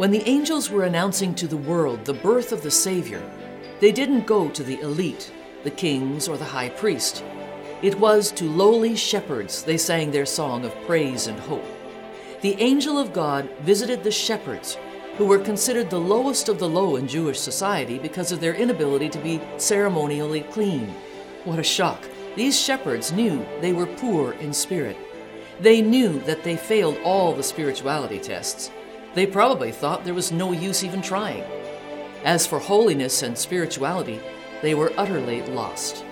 When the angels were announcing to the world the birth of the Savior, they didn't go to the elite, the kings, or the high priest. It was to lowly shepherds they sang their song of praise and hope. The angel of God visited the shepherds, who were considered the lowest of the low in Jewish society because of their inability to be ceremonially clean. What a shock! These shepherds knew they were poor in spirit. They knew that they failed all the spirituality tests. They probably thought there was no use even trying. As for holiness and spirituality, they were utterly lost.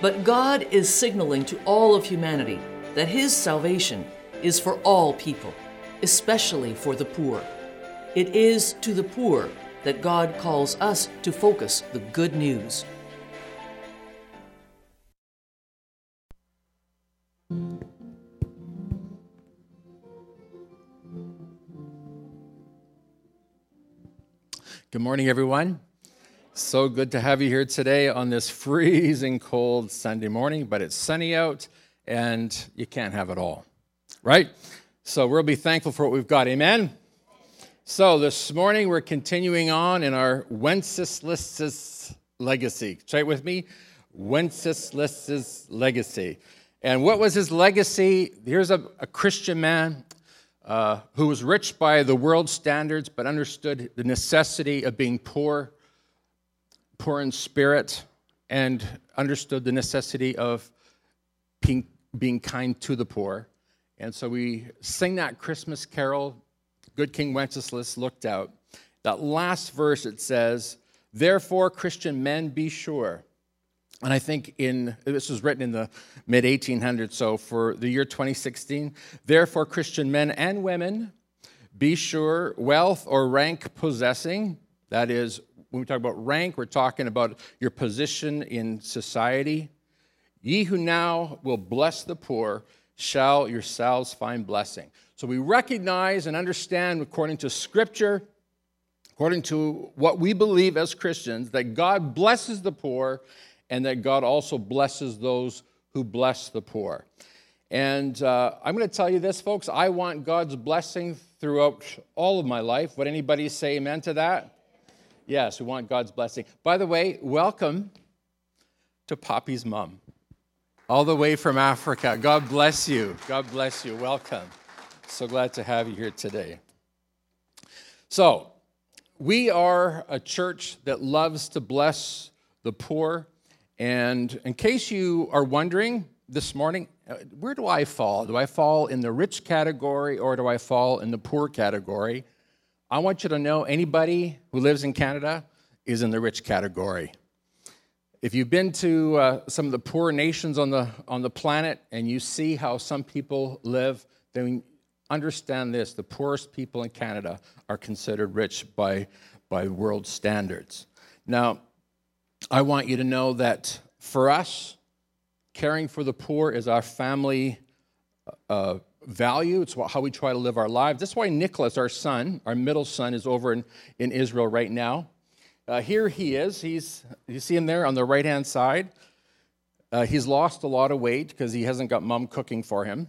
But God is signaling to all of humanity that His salvation is for all people, especially for the poor. It is to the poor that God calls us to focus the good news. Good morning, everyone. So good to have you here today on this freezing cold Sunday morning, but it's sunny out and you can't have it all, right? So we'll be thankful for what we've got. Amen? So this morning we're continuing on in our Wenceslas's legacy. Say it with me Wenceslas's legacy. And what was his legacy? Here's a, a Christian man uh, who was rich by the world's standards but understood the necessity of being poor, poor in spirit, and understood the necessity of being, being kind to the poor. And so we sing that Christmas carol, Good King Wenceslas looked out. That last verse it says, Therefore, Christian men, be sure and I think in this was written in the mid 1800s, so for the year 2016, therefore, Christian men and women, be sure wealth or rank possessing, that is, when we talk about rank, we're talking about your position in society. Ye who now will bless the poor shall yourselves find blessing. So we recognize and understand, according to Scripture, according to what we believe as Christians, that God blesses the poor and that God also blesses those who bless the poor. And uh, I'm going to tell you this, folks. I want God's blessing throughout all of my life. Would anybody say amen to that? Yes, we want God's blessing. By the way, welcome to Poppy's mom, all the way from Africa. God bless you. God bless you. Welcome. So glad to have you here today. So, we are a church that loves to bless the poor and in case you are wondering this morning, uh, where do I fall? Do I fall in the rich category or do I fall in the poor category? I want you to know anybody who lives in Canada is in the rich category. If you've been to uh, some of the poor nations on the, on the planet and you see how some people live, then understand this the poorest people in Canada are considered rich by, by world standards. Now, I want you to know that for us, caring for the poor is our family uh, value. It's how we try to live our lives. That's why Nicholas, our son, our middle son, is over in, in Israel right now. Uh, here he is. He's, you see him there on the right hand side. Uh, he's lost a lot of weight because he hasn't got mom cooking for him,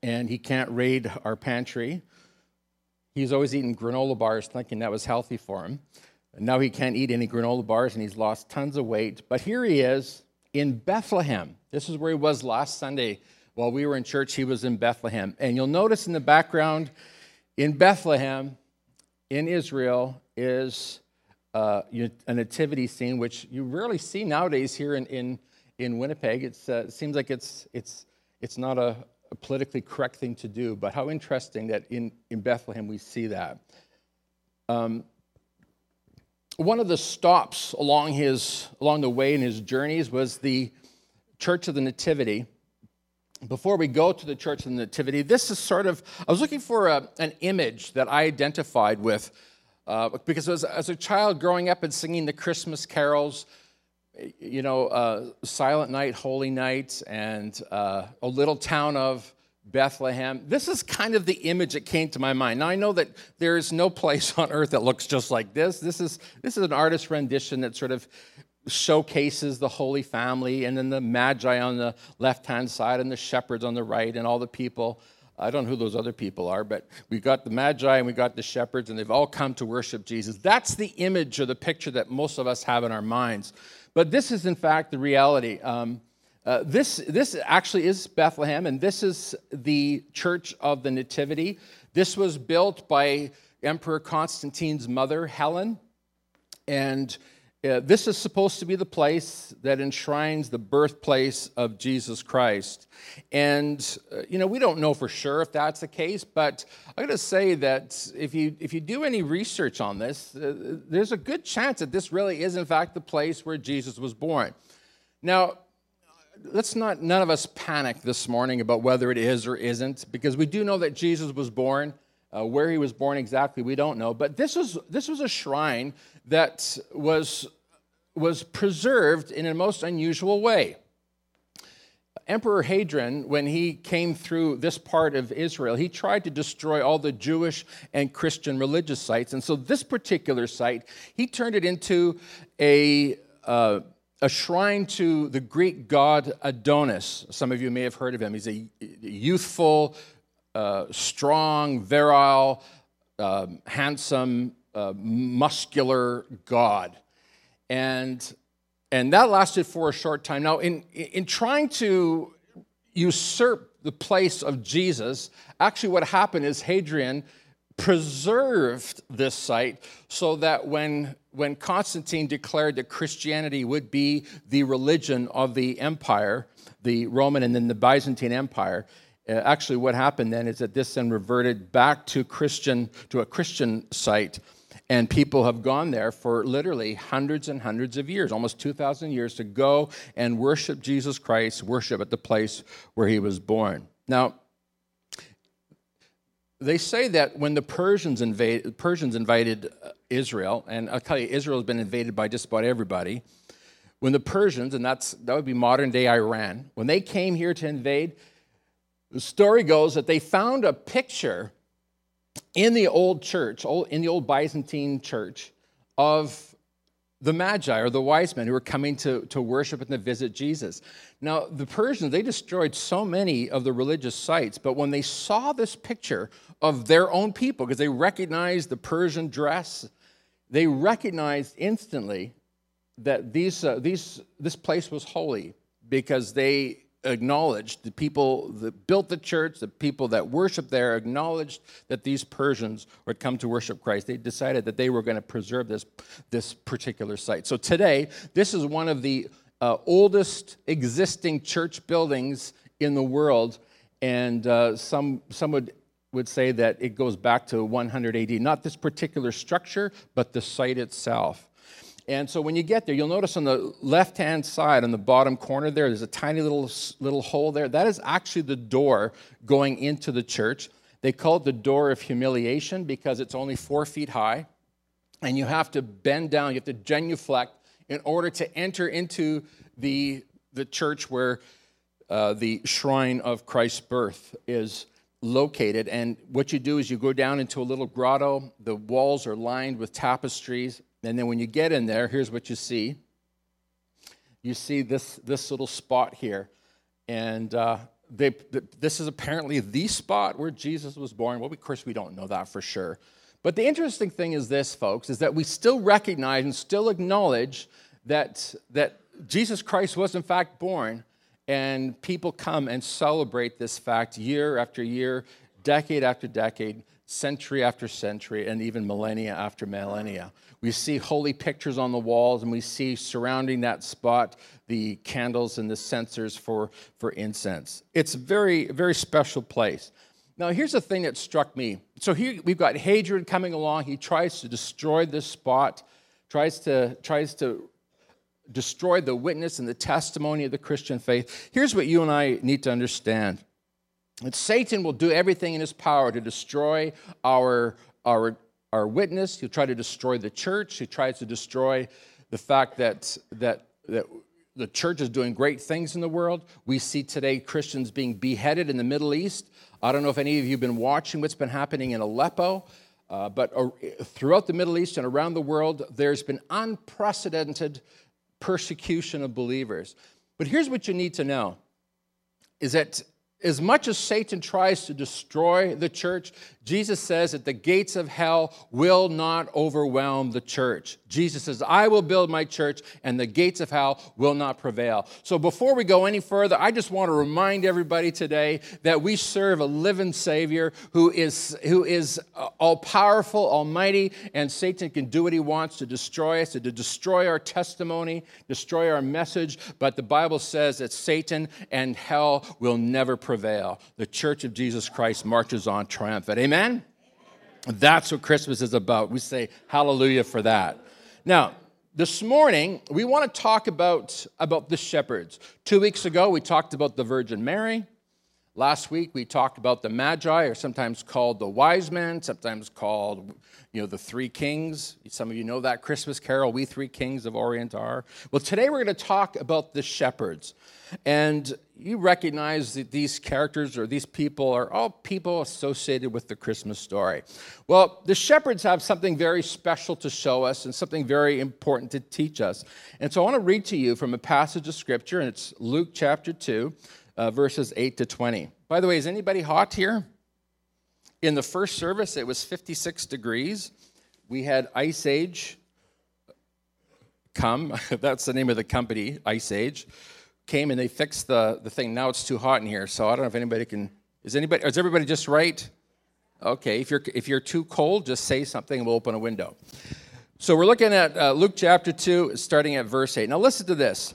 and he can't raid our pantry. He's always eating granola bars thinking that was healthy for him. Now he can't eat any granola bars and he's lost tons of weight. But here he is in Bethlehem. This is where he was last Sunday. While we were in church, he was in Bethlehem. And you'll notice in the background, in Bethlehem, in Israel, is uh, a nativity scene, which you rarely see nowadays here in, in, in Winnipeg. Uh, it seems like it's, it's, it's not a, a, politically correct thing to do, but how interesting that in, in Bethlehem we see that. Um, one of the stops along his along the way in his journeys was the Church of the Nativity. Before we go to the Church of the Nativity, this is sort of I was looking for a, an image that I identified with uh, because as, as, a child growing up and singing the Christmas carols, you know, uh, Silent Night, Holy Night, and uh, a little town of Bethlehem. This is kind of the image that came to my mind. Now I know that there is no place on earth that looks just like this. This is this is an artist rendition that sort of showcases the Holy Family, and then the Magi on the left-hand side, and the shepherds on the right, and all the people. I don't know who those other people are, but we got the Magi and we got the shepherds, and they've all come to worship Jesus. That's the image or the picture that most of us have in our minds. But this is, in fact, the reality. Um, uh, this, this actually is Bethlehem, and this is the Church of the Nativity. This was built by Emperor Constantine's mother, Helen. And uh, this is supposed to be the place that enshrines the birthplace of Jesus Christ. And, uh, you know, we don't know for sure if that's the case, but I'm going to say that if you, if you do any research on this, uh, there's a good chance that this really is, in fact, the place where Jesus was born. Now, let's not, none of us panic this morning about whether it is or isn't, because we do know that Jesus was born. Uh, where he was born exactly, we don't know. But this was, this was a shrine that was, was preserved in a most unusual way. Emperor Hadrian, when he came through this part of Israel, he tried to destroy all the Jewish and Christian religious sites. And so, this particular site, he turned it into a, uh, a shrine to the Greek god Adonis. Some of you may have heard of him. He's a youthful, uh, strong, virile, uh, handsome, uh, muscular God. And, and that lasted for a short time. Now, in, in trying to usurp the place of Jesus, actually, what happened is Hadrian preserved this site so that when, when Constantine declared that Christianity would be the religion of the empire, the Roman and then the Byzantine Empire, uh, actually, what happened then is that this then reverted back to Christian to a Christian site, and people have gone there for literally hundreds and hundreds of years, almost 2,000 years, to go and worship Jesus Christ, worship at the place where he was born. Now, they say that when the Persians, invade, Persians invaded uh, Israel, and I'll tell you, Israel has been invaded by just about everybody. When the Persians, and that's that would be modern day Iran, when they came here to invade, the story goes that they found a picture in the old church, in the old Byzantine church, of the Magi or the wise men who were coming to, to worship and to visit Jesus. Now, the Persians, they destroyed so many of the religious sites, but when they saw this picture of their own people, because they recognized the Persian dress, they recognized instantly that these, uh, these, this place was holy because they acknowledged, the people that built the church, the people that worshiped there, acknowledged that these Persians would come to worship Christ. They decided that they were going to preserve this, this particular site. So today, this is one of the uh, oldest existing church buildings in the world, and uh, some, some would, would say that it goes back to 100 AD. Not this particular structure, but the site itself. And so when you get there, you'll notice on the left hand side, on the bottom corner there, there's a tiny little, little hole there. That is actually the door going into the church. They call it the door of humiliation because it's only four feet high. And you have to bend down, you have to genuflect in order to enter into the, the church where uh, the shrine of Christ's birth is located. And what you do is you go down into a little grotto. The walls are lined with tapestries. And then when you get in there, here's what you see. You see this, this little spot here. And uh, they, this is apparently the spot where Jesus was born. Well, of course, we don't know that for sure. But the interesting thing is this, folks, is that we still recognize and still acknowledge that, that Jesus Christ was in fact born. And people come and celebrate this fact year after year, decade after decade, century after century, and even millennia after millennia. We see holy pictures on the walls, and we see surrounding that spot the candles and the censers for, for incense. It's a very, very special place. Now, here's the thing that struck me. So here we've got Hadrian coming along. He tries to destroy this spot, tries to, tries to destroy the witness and the testimony of the Christian faith. Here's what you and I need to understand Satan will do everything in his power to destroy our, our, our witness. He'll try to destroy the church. He tries to destroy the fact that, that, that the church is doing great things in the world. We see today Christians being beheaded in the Middle East. I don't know if any of you have been watching what's been happening in Aleppo, uh, but uh, throughout the Middle East and around the world, there's been unprecedented persecution of believers. But here's what you need to know is that as much as Satan tries to destroy the church, Jesus says that the gates of hell will not overwhelm the church. Jesus says, I will build my church and the gates of hell will not prevail. So before we go any further, I just want to remind everybody today that we serve a living Savior who is, who is uh, all powerful, almighty, and Satan can do what he wants to destroy us, to destroy our testimony, destroy our message. But the Bible says that Satan and hell will never prevail. The church of Jesus Christ marches on triumphant. Amen. Amen? That's what Christmas is about. We say hallelujah for that. Now, this morning, we want to talk about, about the shepherds. Two weeks ago, we talked about the Virgin Mary. Last week, we talked about the Magi, or sometimes called the wise men, sometimes called you know, the three kings. Some of you know that Christmas carol, We Three Kings of Orient are. Well, today we're going to talk about the shepherds. And you recognize that these characters or these people are all people associated with the Christmas story. Well, the shepherds have something very special to show us and something very important to teach us. And so I want to read to you from a passage of scripture, and it's Luke chapter 2, uh, verses 8 to 20. By the way, is anybody hot here? In the first service, it was 56 degrees. We had Ice Age come. That's the name of the company, Ice Age. Came and they fixed the, the thing. Now it's too hot in here, so I don't know if anybody can. Is anybody? Is everybody just right? Okay. If you're if you're too cold, just say something and we'll open a window. So we're looking at uh, Luke chapter two, starting at verse eight. Now listen to this.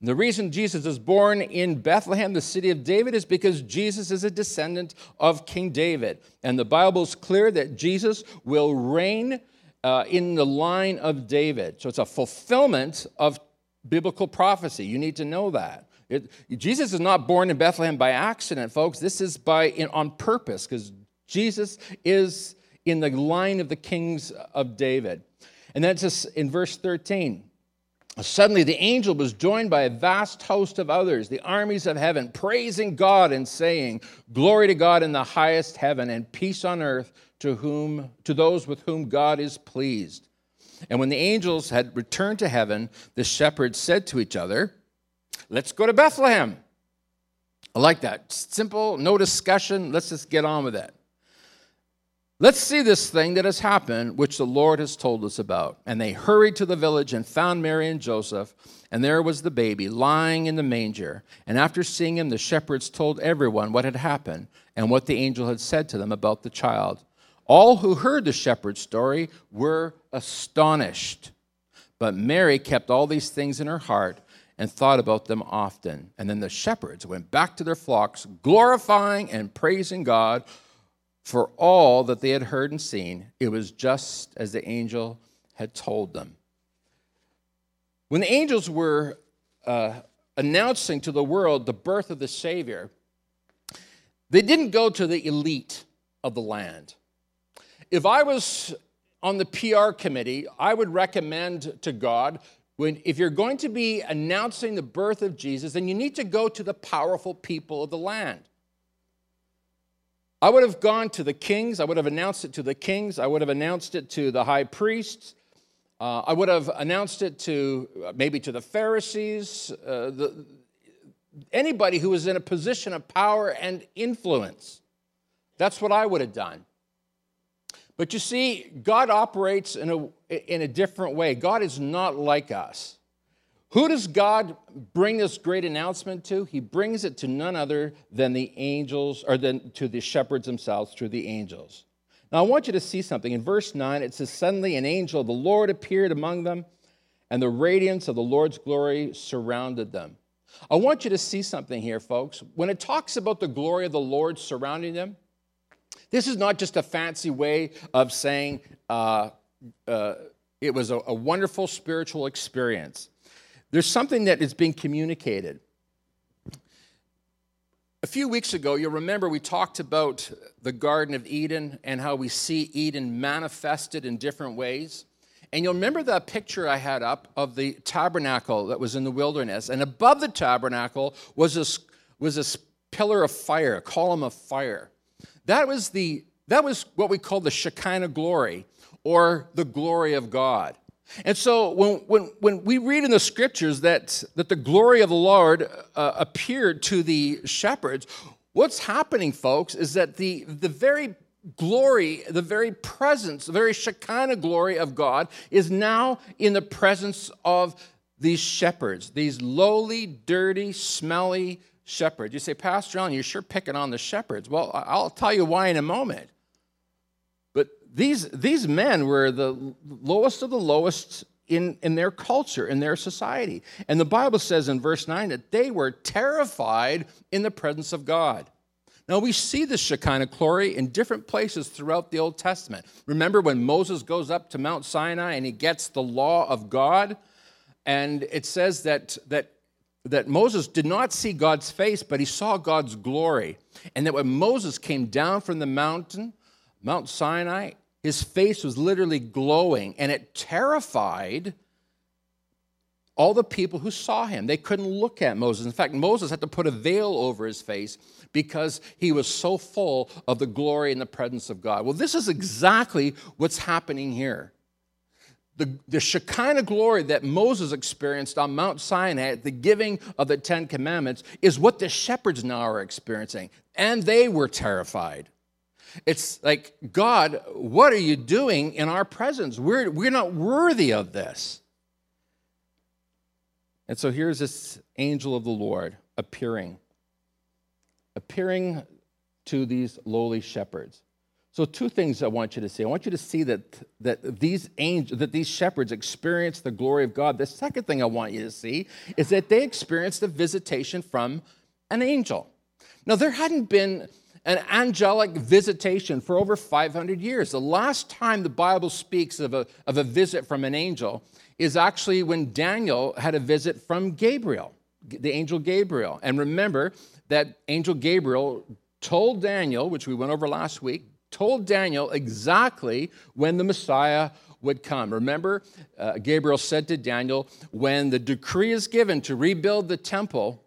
The reason Jesus is born in Bethlehem, the city of David, is because Jesus is a descendant of King David. And the Bible is clear that Jesus will reign uh, in the line of David. So it's a fulfillment of biblical prophecy. You need to know that. It, Jesus is not born in Bethlehem by accident, folks. This is by in, on purpose because Jesus is in the line of the kings of David. And that's just in verse 13. Suddenly, the angel was joined by a vast host of others, the armies of heaven, praising God and saying, Glory to God in the highest heaven, and peace on earth to, whom, to those with whom God is pleased. And when the angels had returned to heaven, the shepherds said to each other, Let's go to Bethlehem. I like that. Simple, no discussion. Let's just get on with it. Let's see this thing that has happened, which the Lord has told us about. And they hurried to the village and found Mary and Joseph, and there was the baby lying in the manger. And after seeing him, the shepherds told everyone what had happened and what the angel had said to them about the child. All who heard the shepherd's story were astonished. But Mary kept all these things in her heart and thought about them often. And then the shepherds went back to their flocks, glorifying and praising God for all that they had heard and seen, it was just as the angel had told them. When the angels were uh, announcing to the world the birth of the Savior, they didn't go to the elite of the land. If I was on the PR committee, I would recommend to God when, if you're going to be announcing the birth of Jesus, then you need to go to the powerful people of the land. I would have gone to the kings. I would have announced it to the kings. I would have announced it to the high priests. Uh, I would have announced it to uh, maybe to the Pharisees, uh, the, anybody who was in a position of power and influence. That's what I would have done. But you see, God operates in a, in a different way. God is not like us. Who does God bring this great announcement to? He brings it to none other than the angels, or than to the shepherds themselves through the angels. Now, I want you to see something. In verse 9, it says, Suddenly an angel of the Lord appeared among them, and the radiance of the Lord's glory surrounded them. I want you to see something here, folks. When it talks about the glory of the Lord surrounding them, this is not just a fancy way of saying uh, uh, it was a, a wonderful spiritual experience. There's something that is being communicated. A few weeks ago, you'll remember we talked about the Garden of Eden and how we see Eden manifested in different ways. And you'll remember that picture I had up of the tabernacle that was in the wilderness. And above the tabernacle was this, was this pillar of fire, a column of fire. That was, the, that was what we call the Shekinah glory, or the glory of God. And so when, when, when we read in the scriptures that, that the glory of the Lord uh, appeared to the shepherds, what's happening, folks, is that the, the very glory, the very presence, the very Shekinah glory of God is now in the presence of these shepherds, these lowly, dirty, smelly shepherds. You say, Pastor John, you're sure picking on the shepherds. Well, I'll tell you why in a moment. These, these men were the lowest of the lowest in, in their culture, in their society. And the Bible says in verse 9 that they were terrified in the presence of God. Now, we see the Shekinah glory in different places throughout the Old Testament. Remember when Moses goes up to Mount Sinai and he gets the law of God? And it says that, that, that Moses did not see God's face, but he saw God's glory. And that when Moses came down from the mountain, Mount Sinai, his face was literally glowing, and it terrified all the people who saw him. They couldn't look at Moses. In fact, Moses had to put a veil over his face because he was so full of the glory and the presence of God. Well, this is exactly what's happening here. The, the Shekinah glory that Moses experienced on Mount Sinai at the giving of the Ten Commandments is what the shepherds now are experiencing. And they were terrified. It's like, God, what are you doing in our presence? We're, we're not worthy of this. And so here's this angel of the Lord appearing, appearing to these lowly shepherds. So two things I want you to see. I want you to see that, that these angels, that these shepherds experience the glory of God. The second thing I want you to see is that they experienced a visitation from an angel. Now there hadn't been an angelic visitation for over 500 years. The last time the Bible speaks of a, of a visit from an angel is actually when Daniel had a visit from Gabriel, the angel Gabriel. And remember that angel Gabriel told Daniel, which we went over last week, told Daniel exactly when the Messiah would come. Remember, uh, Gabriel said to Daniel, when the decree is given to rebuild the temple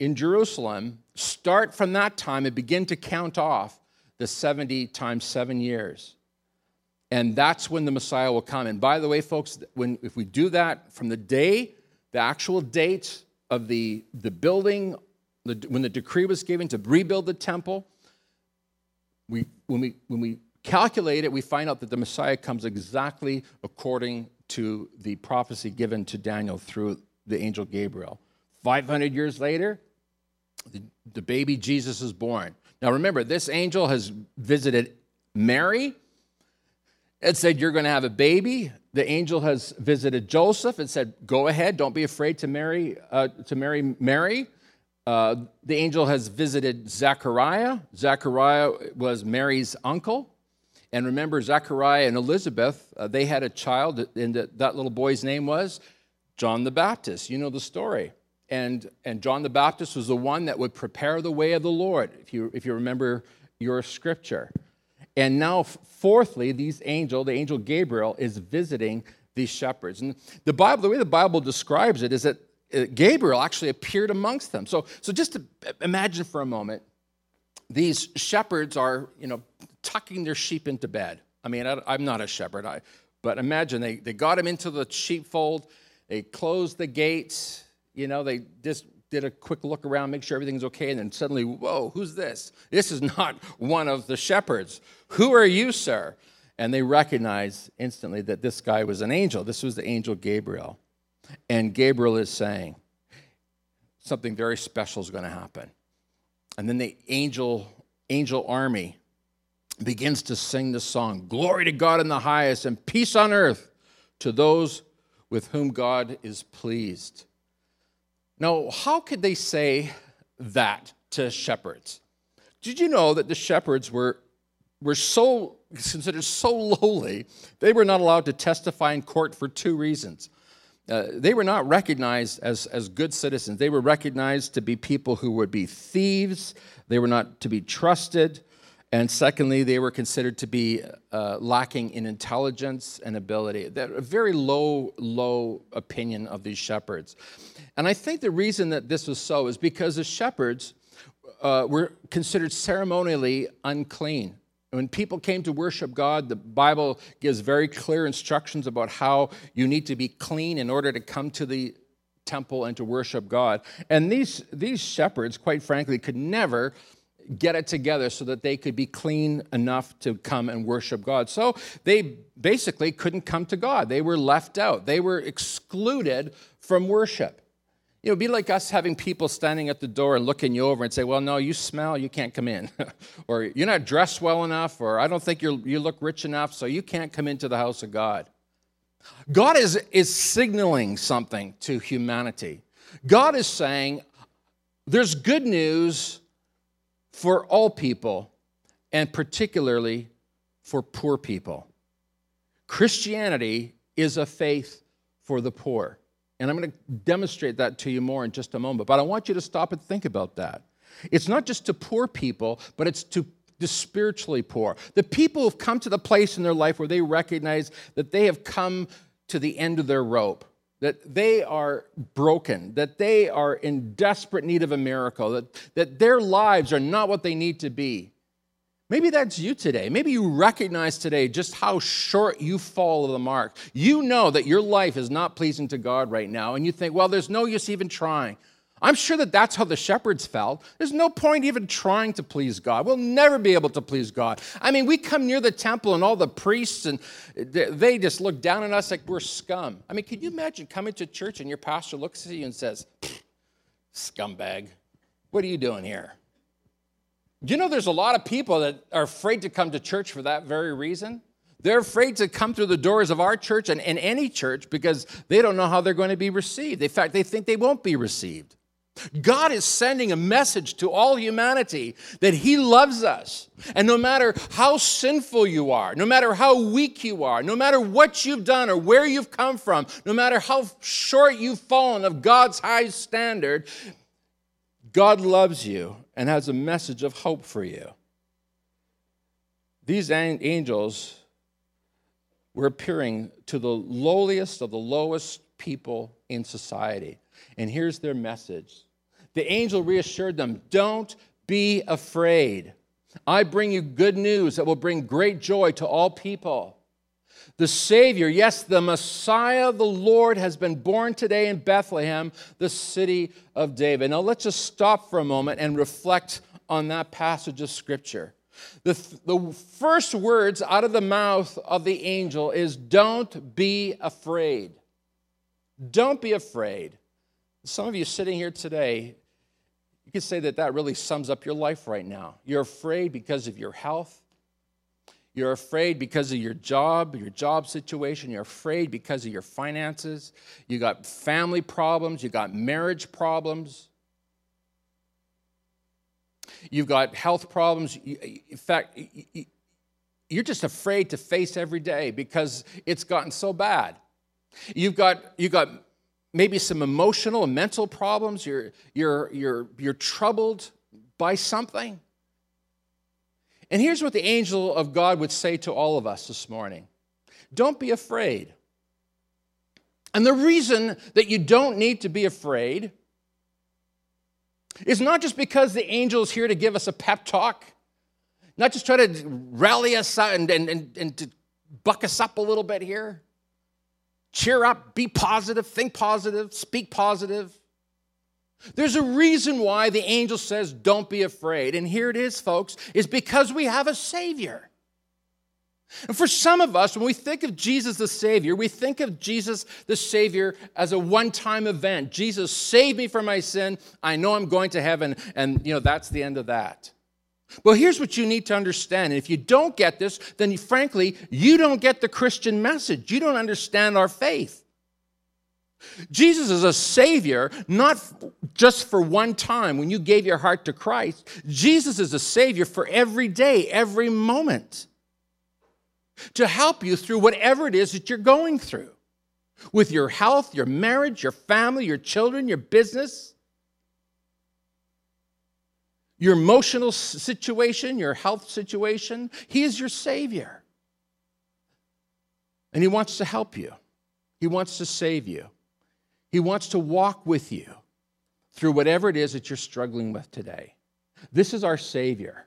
in Jerusalem, start from that time and begin to count off the 70 times seven years. And that's when the Messiah will come. And by the way, folks, when, if we do that from the day, the actual date of the, the building, the, when the decree was given to rebuild the temple, we, when, we, when we calculate it, we find out that the Messiah comes exactly according to the prophecy given to Daniel through the angel Gabriel. 500 years later, the, the baby Jesus is born. Now remember, this angel has visited Mary it said, You're going to have a baby. The angel has visited Joseph and said, Go ahead, don't be afraid to marry, uh, to marry Mary. Uh, the angel has visited Zechariah. Zechariah was Mary's uncle. And remember, Zechariah and Elizabeth, uh, they had a child, and that little boy's name was John the Baptist. You know the story. And, and John the Baptist was the one that would prepare the way of the Lord, if you, if you remember your scripture. And now, fourthly, these angel, the angel Gabriel, is visiting these shepherds. And the Bible, the way the Bible describes it is that uh, Gabriel actually appeared amongst them. So, so just to imagine for a moment, these shepherds are, you know, tucking their sheep into bed. I mean, I, am not a shepherd, I, but imagine they, they got him into the sheepfold, they closed the gates, you know, they just did a quick look around, make sure everything's okay, and then suddenly, whoa, who's this? This is not one of the shepherds. Who are you, sir? And they recognized instantly that this guy was an angel. This was the angel Gabriel. And Gabriel is saying, something very special is going to happen. And then the angel, angel army begins to sing the song Glory to God in the highest, and peace on earth to those with whom God is pleased. Now, how could they say that to shepherds? Did you know that the shepherds were, were so considered so lowly, they were not allowed to testify in court for two reasons. uh, they were not recognized as, as good citizens. They were recognized to be people who would be thieves. They were not to be trusted. And secondly, they were considered to be uh, lacking in intelligence and ability. That a very low, low opinion of these shepherds. And I think the reason that this was so is because the shepherds uh, were considered ceremonially unclean. When people came to worship God, the Bible gives very clear instructions about how you need to be clean in order to come to the temple and to worship God. And these, these shepherds, quite frankly, could never get it together so that they could be clean enough to come and worship God. So they basically couldn't come to God. They were left out, they were excluded from worship. You know, it'd be like us having people standing at the door and looking you over and say, Well, no, you smell, you can't come in. or you're not dressed well enough, or I don't think you you look rich enough, so you can't come into the house of God. God is, is signaling something to humanity. God is saying, There's good news for all people, and particularly for poor people. Christianity is a faith for the poor. And I'm going to demonstrate that to you more in just a moment. But I want you to stop and think about that. It's not just to poor people, but it's to the spiritually poor. The people who've come to the place in their life where they recognize that they have come to the end of their rope, that they are broken, that they are in desperate need of a miracle, that, that their lives are not what they need to be. Maybe that's you today. Maybe you recognize today just how short you fall of the mark. You know that your life is not pleasing to God right now, and you think, well, there's no use even trying. I'm sure that that's how the shepherds felt. There's no point even trying to please God. We'll never be able to please God. I mean, we come near the temple and all the priests and they just look down on us like we're scum. I mean, can you imagine coming to church and your pastor looks at you and says, "Scumbag, what are you doing here?" You know there's a lot of people that are afraid to come to church for that very reason? They're afraid to come through the doors of our church and, and any church because they don't know how they're going to be received. In fact, they think they won't be received. God is sending a message to all humanity that He loves us. And no matter how sinful you are, no matter how weak you are, no matter what you've done or where you've come from, no matter how short you've fallen of God's high standard, God loves you and has a message of hope for you. These angels were appearing to the lowliest of the lowest people in society. And here's their message the angel reassured them don't be afraid. I bring you good news that will bring great joy to all people. The Savior, yes, the Messiah, the Lord, has been born today in Bethlehem, the city of David. Now let's just stop for a moment and reflect on that passage of Scripture. The, the first words out of the mouth of the angel is, Don't be afraid. Don't be afraid. Some of you sitting here today, you could say that that really sums up your life right now. You're afraid because of your health. You're afraid because of your job, your job situation. You're afraid because of your finances. You got family problems. You got marriage problems. You've got health problems. In fact, you're just afraid to face every day because it's gotten so bad. You've got, you've got maybe some emotional and mental problems. You're, you're, you're, you're troubled by something. And here's what the angel of God would say to all of us this morning Don't be afraid. And the reason that you don't need to be afraid is not just because the angel is here to give us a pep talk, not just try to rally us and, and, and, and to buck us up a little bit here. Cheer up, be positive, think positive, speak positive. There's a reason why the angel says, Don't be afraid. And here it is, folks, is because we have a Savior. And for some of us, when we think of Jesus the Savior, we think of Jesus the Savior as a one time event. Jesus saved me from my sin. I know I'm going to heaven. And, you know, that's the end of that. Well, here's what you need to understand. And if you don't get this, then frankly, you don't get the Christian message. You don't understand our faith. Jesus is a savior, not just for one time when you gave your heart to Christ. Jesus is a savior for every day, every moment, to help you through whatever it is that you're going through. with your health, your marriage, your family, your children, your business, your emotional situation, your health situation. He is your Savior. And He wants to help you, He wants to save you, He wants to walk with you through whatever it is that you're struggling with today. This is our Savior.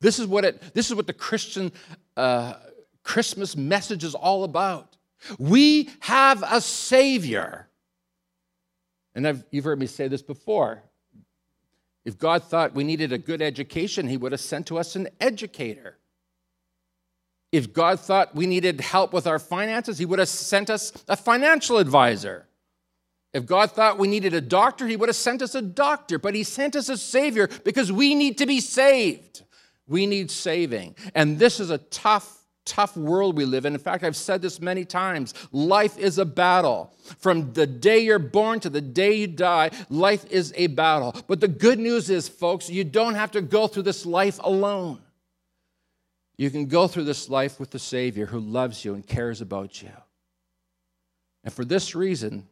This is what, it, this is what the Christian uh, Christmas message is all about. We have a Savior. And I've, you've heard me say this before. If God thought we needed a good education, He would have sent to us an educator. If God thought we needed help with our finances, He would have sent us a financial advisor. If God thought we needed a doctor, He would have sent us a doctor. But He sent us a Savior because we need to be saved. We need saving. And this is a tough tough world we live in. In fact, I've said this many times life is a battle. From the day you're born to the day you die, life is a battle. But the good news is, folks, you don't have to go through this life alone. You can go through this life with the Savior who loves you and cares about you. And for this reason,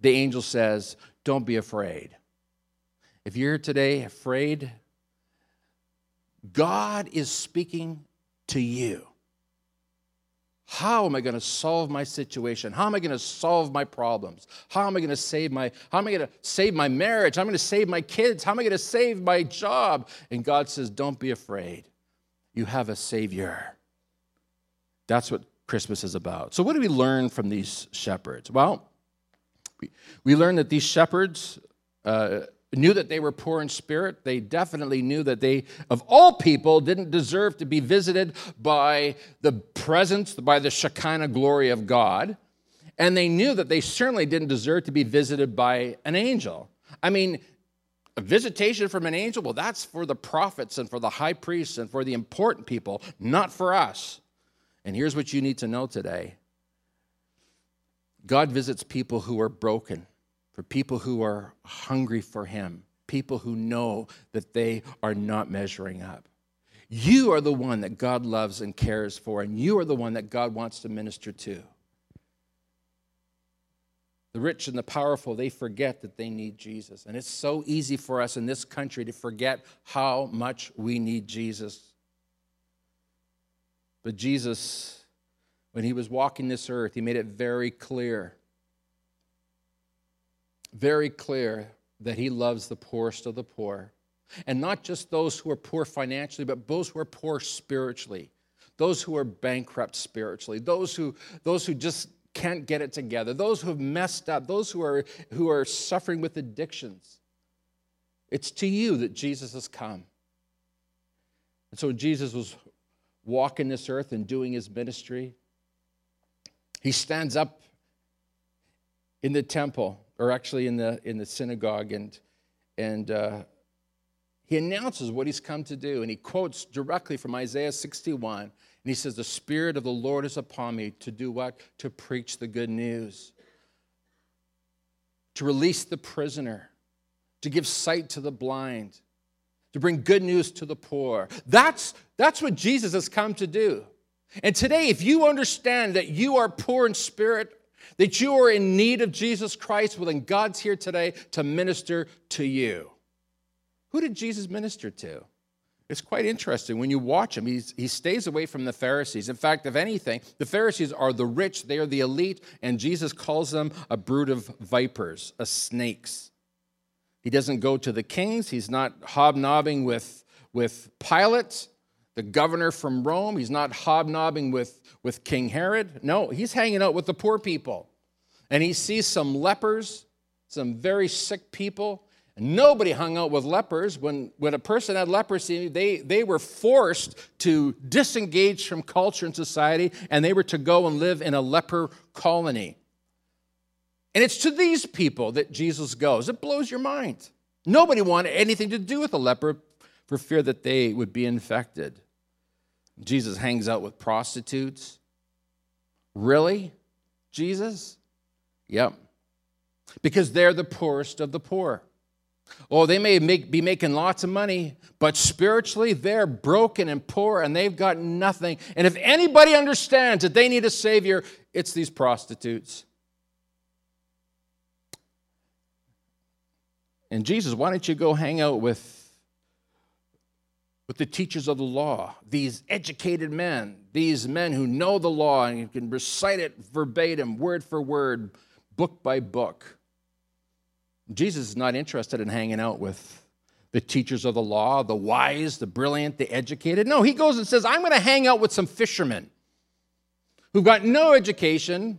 the angel says, Don't be afraid. If you're today afraid, God is speaking to you. How am I going to solve my situation? How am I going to solve my problems? How am I going to save my how am I going to save my marriage? How am I going to save my kids? How am I going to save my job? And God says, "Don't be afraid. You have a savior." That's what Christmas is about. So what do we learn from these shepherds? Well, we, we learn that these shepherds uh, knew that they were poor in spirit. They definitely knew that they, of all people, didn't deserve to be visited by the presence, by the Shekinah glory of God. And they knew that they certainly didn't deserve to be visited by an angel. I mean, a visitation from an angel, well, that's for the prophets and for the high priests and for the important people, not for us. And here's what you need to know today God visits people who are broken for people who are hungry for Him, people who know that they are not measuring up. You are the one that God loves and cares for, and you are the one that God wants to minister to. The rich and the powerful, they forget that they need Jesus. And it's so easy for us in this country to forget how much we need Jesus. But Jesus, when he was walking this earth, he made it very clear very clear that he loves the poorest of the poor. And not just those who are poor financially, but those who are poor spiritually, those who are bankrupt spiritually, those who, those who just can't get it together, those who have messed up, those who are, who are suffering with addictions. It's to you that Jesus has come. And so Jesus was walking this earth and doing his ministry. He stands up in the temple or actually in the in the synagogue, and and uh, he announces what he's come to do, and he quotes directly from Isaiah 61, and he says, "The Spirit of the Lord is upon me to do what? To preach the good news, to release the prisoner, to give sight to the blind." To bring good news to the poor. That's, that's what Jesus has come to do. And today, if you understand that you are poor in spirit, that you are in need of Jesus Christ, well, then God's here today to minister to you. Who did Jesus minister to? It's quite interesting. When you watch him, he's, he stays away from the Pharisees. In fact, if anything, the Pharisees are the rich, they are the elite, and Jesus calls them a brood of vipers, a snakes. He doesn't go to the kings, he's not hobnobbing with, with Pilate, the governor from Rome. He's not hobnobbing with, with King Herod. No, he's hanging out with the poor people. And he sees some lepers, some very sick people. And Nobody hung out with lepers. When, when a person had leprosy, they, they were forced to disengage from culture and society, and they were to go and live in a leper colony. And it's to these people that Jesus goes. It blows your mind. Nobody wanted anything to do with a leper for fear that they would be infected. Jesus hangs out with prostitutes. Really? Jesus? Yep. Because they're the poorest of the poor. Oh, they may make, be making lots of money, but spiritually they're broken and poor and they've got nothing. And if anybody understands that they need a Savior, it's these prostitutes. And Jesus, why don't you go hang out with with the teachers of the law, these educated men, these men who know the law and can recite it verbatim, word for word, book by book. Jesus is not interested in hanging out with the teachers of the law, the wise, the brilliant, the educated. No, he goes and says, I'm going to hang out with some fishermen who've got no education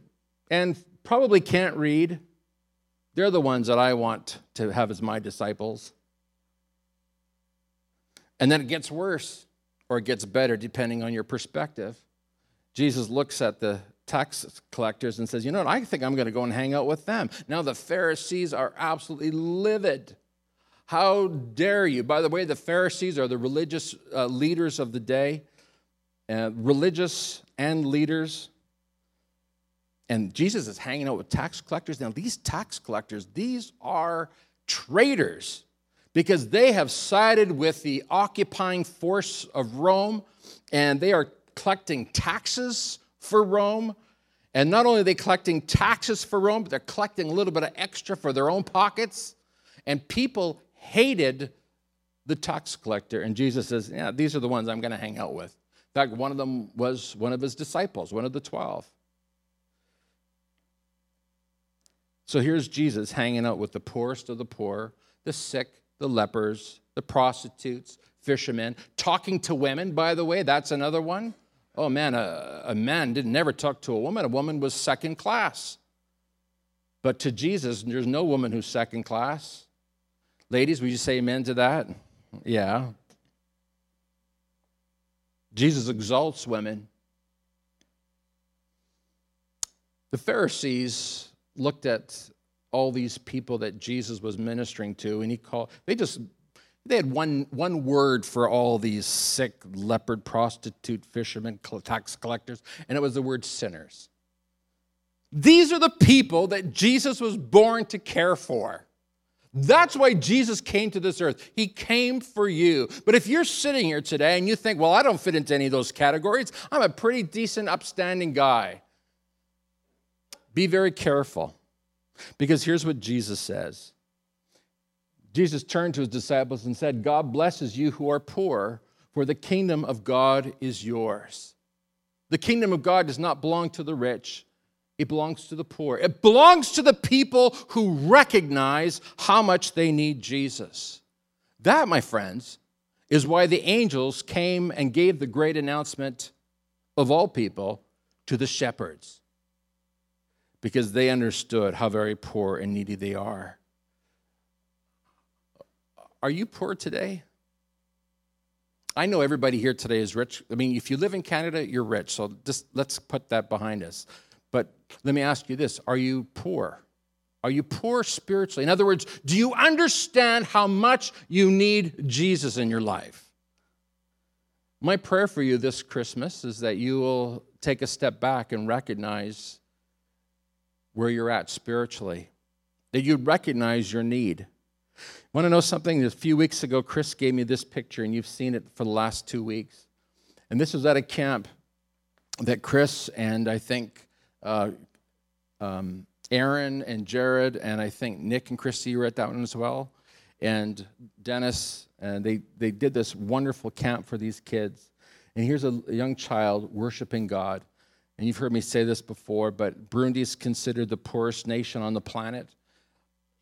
and probably can't read. They're the ones that I want to have as my disciples. And then it gets worse or it gets better depending on your perspective. Jesus looks at the tax collectors and says, You know what? I think I'm going to go and hang out with them. Now the Pharisees are absolutely livid. How dare you? By the way, the Pharisees are the religious uh, leaders of the day, uh, religious and leaders. And Jesus is hanging out with tax collectors. Now, these tax collectors, these are traitors because they have sided with the occupying force of Rome and they are collecting taxes for Rome. And not only are they collecting taxes for Rome, but they're collecting a little bit of extra for their own pockets. And people hated the tax collector. And Jesus says, Yeah, these are the ones I'm going to hang out with. In fact, one of them was one of his disciples, one of the 12. So here's Jesus hanging out with the poorest of the poor, the sick, the lepers, the prostitutes, fishermen, talking to women, by the way, that's another one. Oh man, a, a man didn't never talk to a woman. A woman was second class. But to Jesus, there's no woman who's second class. Ladies, would you say amen to that? Yeah. Jesus exalts women. The Pharisees looked at all these people that Jesus was ministering to, and he called, they just, they had one, one word for all these sick, leopard, prostitute, fishermen, tax collectors, and it was the word sinners. These are the people that Jesus was born to care for. That's why Jesus came to this earth. He came for you. But if you're sitting here today and you think, well, I don't fit into any of those categories, I'm a pretty decent, upstanding guy, be very careful. Because here's what Jesus says Jesus turned to his disciples and said, God blesses you who are poor, for the kingdom of God is yours. The kingdom of God does not belong to the rich, it belongs to the poor. It belongs to the people who recognize how much they need Jesus. That, my friends, is why the angels came and gave the great announcement of all people to the shepherds because they understood how very poor and needy they are. Are you poor today? I know everybody here today is rich. I mean, if you live in Canada, you're rich. So just let's put that behind us. But let me ask you this Are you poor? Are you poor spiritually? In other words, do you understand how much you need Jesus in your life? My prayer for you this Christmas is that you will take a step back and recognize where you're at spiritually, that you'd recognize your need. Want to know something? A few weeks ago, Chris gave me this picture, and you've seen it for the last two weeks. And this was at a camp that Chris and I think uh, um, Aaron and Jared, and I think Nick and Christy were at that one as well, and Dennis, and they, they did this wonderful camp for these kids. And here's a young child worshiping God. And you've heard me say this before, but Burundi is considered the poorest nation on the planet,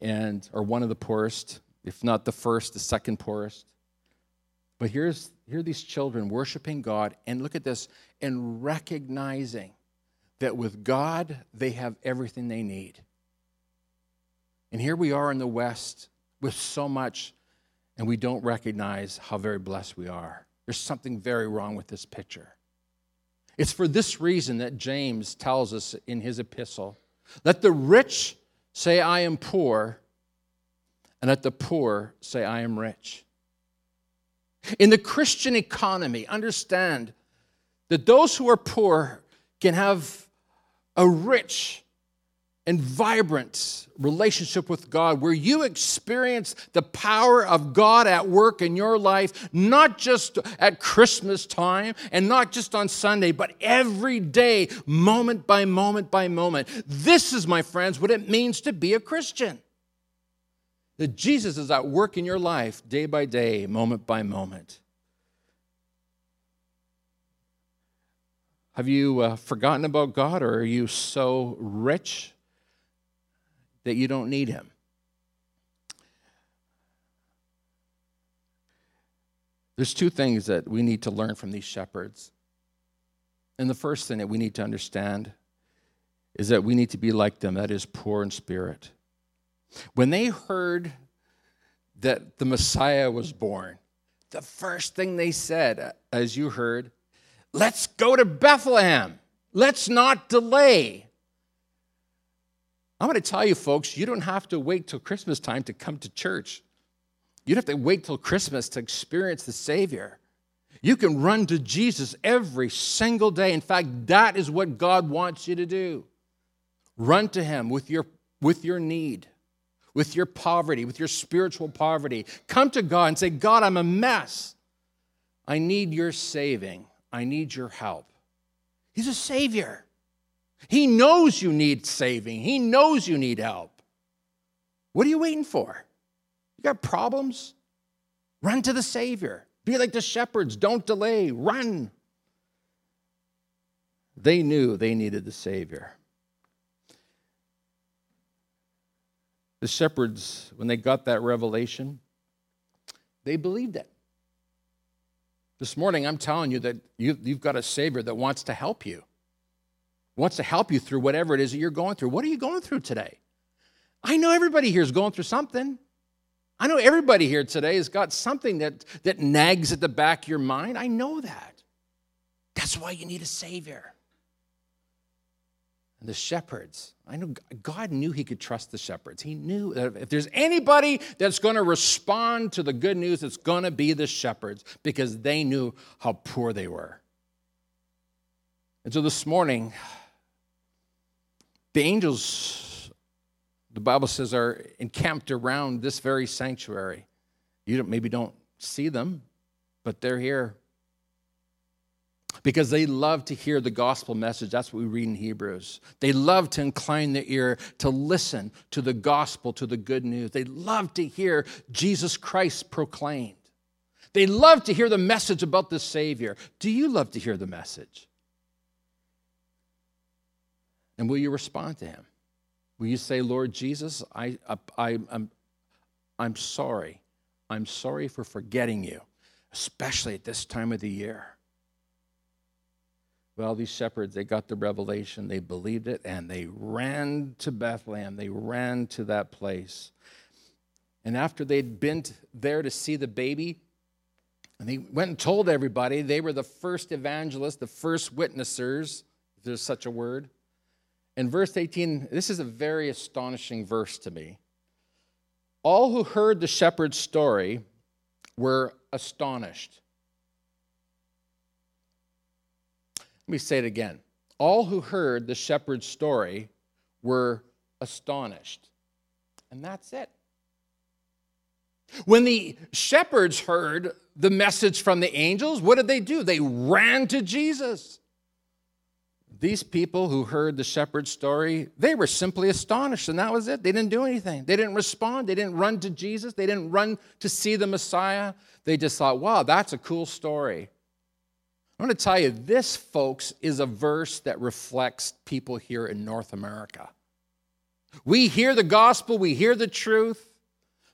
and or one of the poorest, if not the first, the second poorest. But here's here are these children worshiping God, and look at this, and recognizing that with God they have everything they need. And here we are in the West with so much, and we don't recognize how very blessed we are. There's something very wrong with this picture. It's for this reason that James tells us in his epistle let the rich say, I am poor, and let the poor say, I am rich. In the Christian economy, understand that those who are poor can have a rich and vibrant relationship with God where you experience the power of God at work in your life, not just at Christmas time and not just on Sunday, but every day, moment by moment by moment. This is, my friends, what it means to be a Christian. that Jesus is at work in your life day by day, moment by moment. Have you uh, forgotten about God, or are you so rich that you don't need Him? There's two things that we need to learn from these shepherds. And the first thing that we need to understand is that we need to be like them, that is, poor in spirit. When they heard that the Messiah was born, the first thing they said, as you heard, let's go to Bethlehem. Let's not delay. I'm going to tell you, folks, you don't have to wait till Christmas time to come to church. You don't have to wait till Christmas to experience the Savior. You can run to Jesus every single day. In fact, that is what God wants you to do. Run to Him with your, with your need, with your poverty, with your spiritual poverty. Come to God and say, God, I'm a mess. I need your saving. I need your help. He's a Savior. He knows you need saving, He knows you need help. What are you waiting for? You got problems? Run to the Savior. Be like the shepherds. Don't delay. Run. They knew they needed the Savior. The shepherds, when they got that revelation, they believed it. This morning, I'm telling you that you, have got a Savior that wants to help you, wants to help you through whatever it is that you're going through. What are you going through today? I know everybody here is going through something. I know everybody here today has got something that, that nags at the back of your mind. I know that. That's why you need a Savior. And the shepherds, I know God knew He could trust the shepherds. He knew that if there's anybody that's going to respond to the good news, it's going to be the shepherds because they knew how poor they were. And so this morning, the angels the Bible says, are encamped around this very sanctuary. You don't, maybe don't see them, but they're here. Because they love to hear the gospel message. That's what we read in Hebrews. They love to incline their ear to listen to the gospel, to the good news. They love to hear Jesus Christ proclaimed. They love to hear the message about the Savior. Do you love to hear the message? And will you respond to him? Will you say, Lord Jesus, I, I, I'm, I'm sorry. I'm sorry for forgetting you, especially at this time of the year. Well, these shepherds, they got the revelation, they believed it, and they ran to Bethlehem. They ran to that place. And after they'd been there to see the baby, and they went and told everybody, they were the first evangelists, the first witnessers, if there's such a word. In verse 18, this is a very astonishing verse to me. All who heard the shepherd's story were astonished. Let me say it again. All who heard the shepherd's story were astonished. And that's it. When the shepherds heard the message from the angels, what did they do? They ran to Jesus. These people who heard the shepherd's story, they were simply astonished, and that was it. They didn't do anything. They didn't respond. They didn't run to Jesus. They didn't run to see the Messiah. They just thought, wow, that's a cool story. I want to tell you, this, folks, is a verse that reflects people here in North America. We hear the gospel, we hear the truth.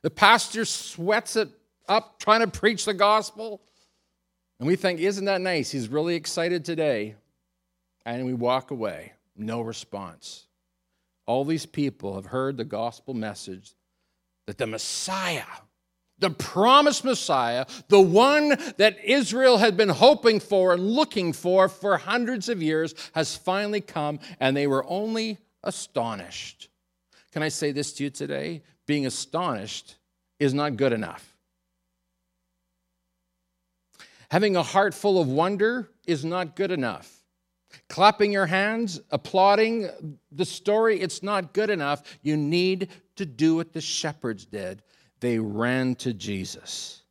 The pastor sweats it up trying to preach the gospel. And we think, isn't that nice? He's really excited today and we walk away. No response. All these people have heard the gospel message that the Messiah, the promised Messiah, the one that Israel had been hoping for and looking for for hundreds of years, has finally come, and they were only astonished. Can I say this to you today? Being astonished is not good enough. Having a heart full of wonder is not good enough. Clapping your hands, applauding the story, it's not good enough. You need to do what the shepherds did. They ran to Jesus.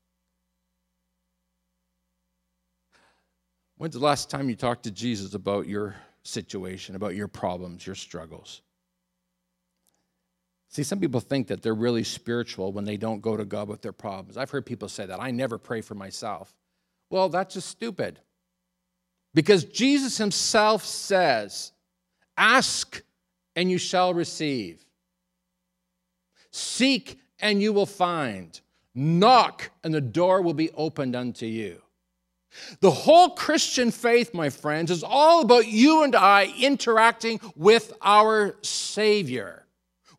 When's the last time you talked to Jesus about your situation, about your problems, your struggles? See, some people think that they're really spiritual when they don't go to God with their problems. I've heard people say that. I never pray for myself. Well, that's just stupid. Because Jesus himself says, Ask and you shall receive, seek and you will find, knock and the door will be opened unto you. The whole Christian faith, my friends, is all about you and I interacting with our Savior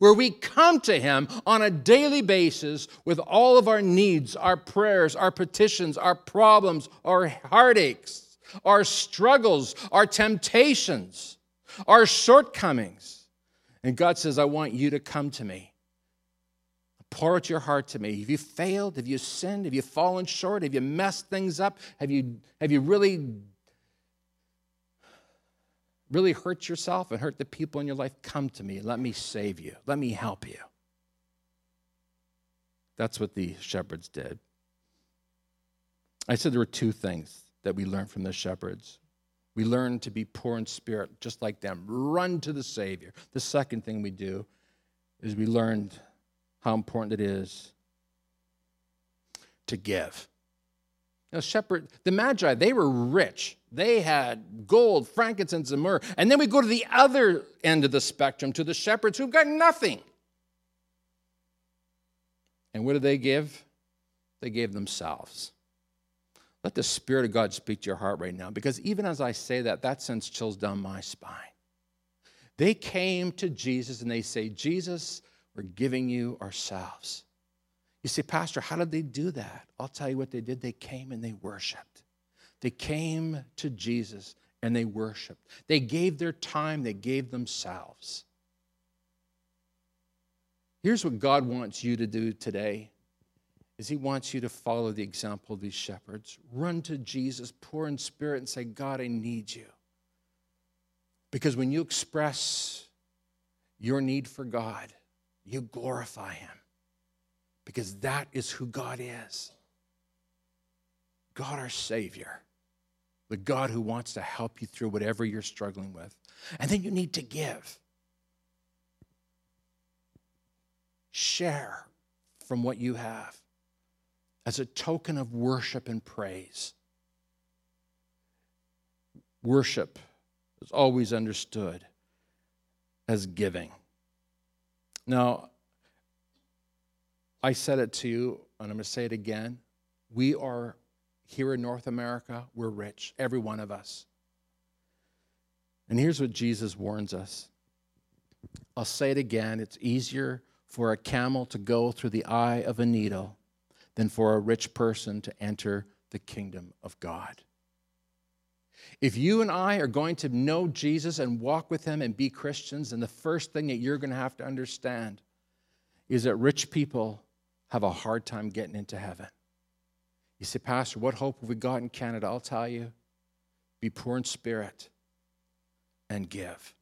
where we come to Him on a daily basis with all of our needs, our prayers, our petitions, our problems, our heartaches, our struggles, our temptations, our shortcomings. And God says, I want you to come to me. Pour out your heart to me. Have you failed? Have you sinned? Have you fallen short? Have you messed things up? Have you, have you really really hurt yourself and hurt the people in your life, come to me. Let me save you. Let me help you. That's what the shepherds did. I said there were two things that we learn from the shepherds. We learn to be poor in spirit, just like them, run to the Savior. The second thing we do is we learned how important it is to give. Now, shepherd, the Magi, they were rich. They had gold, frankincense, and myrrh. And then we go to the other end of the spectrum to the shepherds who've got nothing. And what did they give? They gave themselves. Let the Spirit of God speak to your heart right now, because even as I say that, that sends chills down my spine. They came to Jesus and they say, Jesus, we're giving you ourselves. You say, Pastor, how did they do that? I'll tell you what they did. They came and they worshiped. They came to Jesus and they worshiped. They gave their time, they gave themselves. Here's what God wants you to do today is he wants you to follow the example of these shepherds. Run to Jesus, poor in spirit, and say, God, I need you. Because when you express your need for God, you glorify him because that is who God is God, our Savior, the God who wants to help you through whatever you're struggling with. And then you need to give. Share from what you have as a token of worship and praise. Worship is always understood as giving. Now, I said it to you, and I'm going to say it again. We are here in North America, we're rich, every one of us. And here's what Jesus warns us I'll say it again it's easier for a camel to go through the eye of a needle than for a rich person to enter the kingdom of God. If you and I are going to know Jesus and walk with him and be Christians, then the first thing that you're going to have to understand is that rich people have a hard time getting into heaven. You say, Pastor, what hope have we got in Canada? I'll tell you be poor in spirit and give.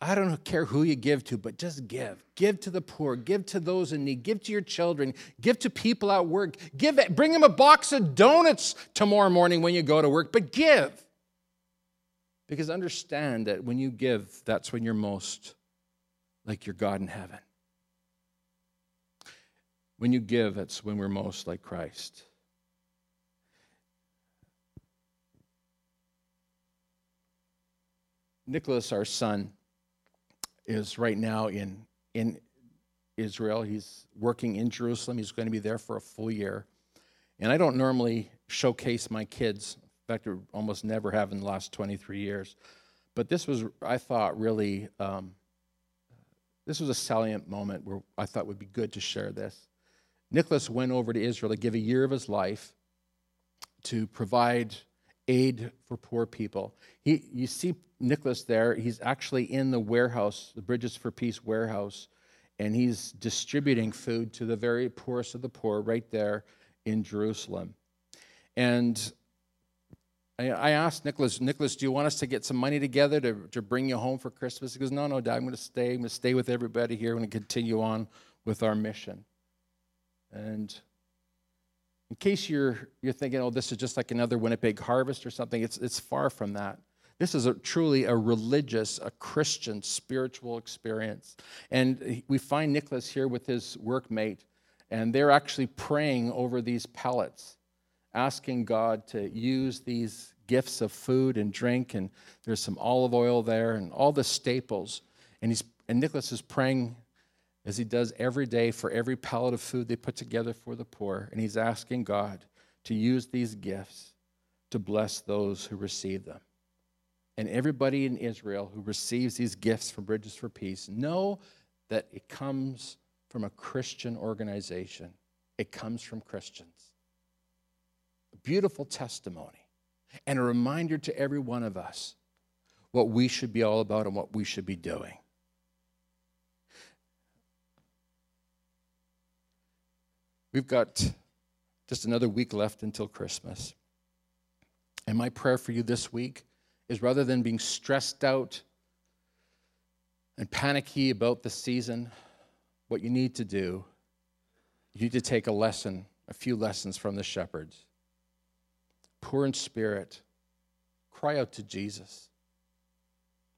I don't care who you give to, but just give. Give to the poor, give to those in need, give to your children, give to people at work. Give bring them a box of donuts tomorrow morning when you go to work, but give. Because understand that when you give, that's when you're most like your God in heaven. When you give, that's when we're most like Christ. Nicholas, our son, is right now in, in Israel. He's working in Jerusalem. He's going to be there for a full year. And I don't normally showcase my kids. In fact, I almost never have in the last 23 years. But this was, I thought, really, um, this was a salient moment where I thought would be good to share this. Nicholas went over to Israel to give a year of his life to provide aid for poor people. He, you see Nicholas there, he's actually in the warehouse, the Bridges for Peace warehouse, and he's distributing food to the very poorest of the poor right there in Jerusalem. And I asked Nicholas, Nicholas, do you want us to get some money together to, to bring you home for Christmas? He goes, No, no, Dad, I'm going to stay. I'm going to stay with everybody here. I'm going to continue on with our mission. And in case you're, you're thinking, oh, this is just like another Winnipeg harvest or something, it's, it's far from that. This is a, truly a religious, a Christian, spiritual experience. And we find Nicholas here with his workmate, and they're actually praying over these pellets, asking God to use these gifts of food and drink. And there's some olive oil there and all the staples. And, he's, and Nicholas is praying as he does every day for every pallet of food they put together for the poor. And he's asking God to use these gifts to bless those who receive them and everybody in Israel who receives these gifts from Bridges for Peace know that it comes from a Christian organization. It comes from Christians. A beautiful testimony and a reminder to every one of us what we should be all about and what we should be doing. We've got just another week left until Christmas. And my prayer for you this week is rather than being stressed out and panicky about the season, what you need to do, you need to take a lesson, a few lessons from the shepherds. Poor in spirit, cry out to Jesus.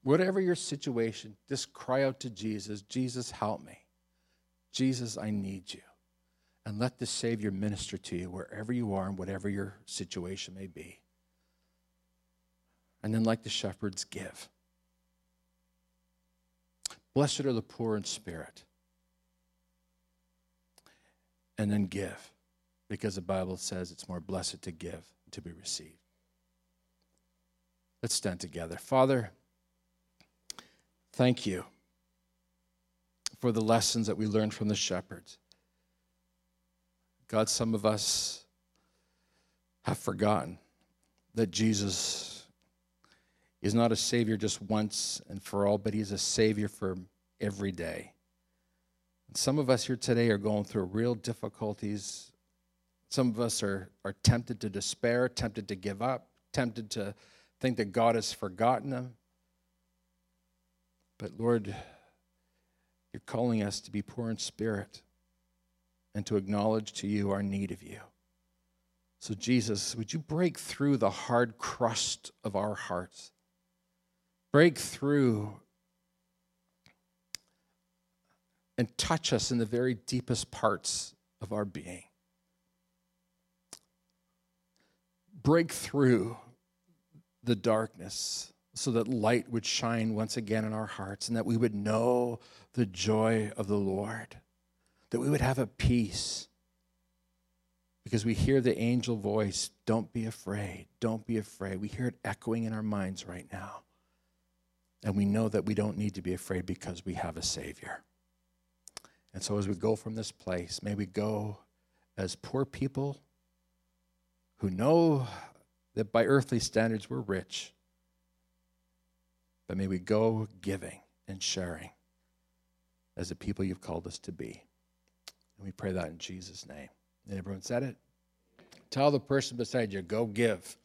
Whatever your situation, just cry out to Jesus Jesus, help me. Jesus, I need you. And let the Savior minister to you wherever you are and whatever your situation may be and then, like the shepherds, give. Blessed are the poor in spirit. And then give, because the Bible says it's more blessed to give than to be received. Let's stand together. Father, thank you for the lessons that we learned from the shepherds. God, some of us have forgotten that Jesus is not a Savior just once and for all, but He's a Savior for every day. And some of us here today are going through real difficulties. Some of us are, are tempted to despair, tempted to give up, tempted to think that God has forgotten them. But Lord, you're calling us to be poor in spirit and to acknowledge to you our need of you. So, Jesus, would you break through the hard crust of our hearts? break through and touch us in the very deepest parts of our being. Break through the darkness so that light would shine once again in our hearts and that we would know the joy of the Lord, that we would have a peace because we hear the angel voice, Don't be afraid, don't be afraid. We hear it echoing in our minds right now. And we know that we don't need to be afraid because we have a Savior. And so as we go from this place, may we go as poor people who know that by earthly standards we're rich, but may we go giving and sharing as the people you've called us to be. And we pray that in Jesus' name. And everyone said it? Tell the person beside you, go give.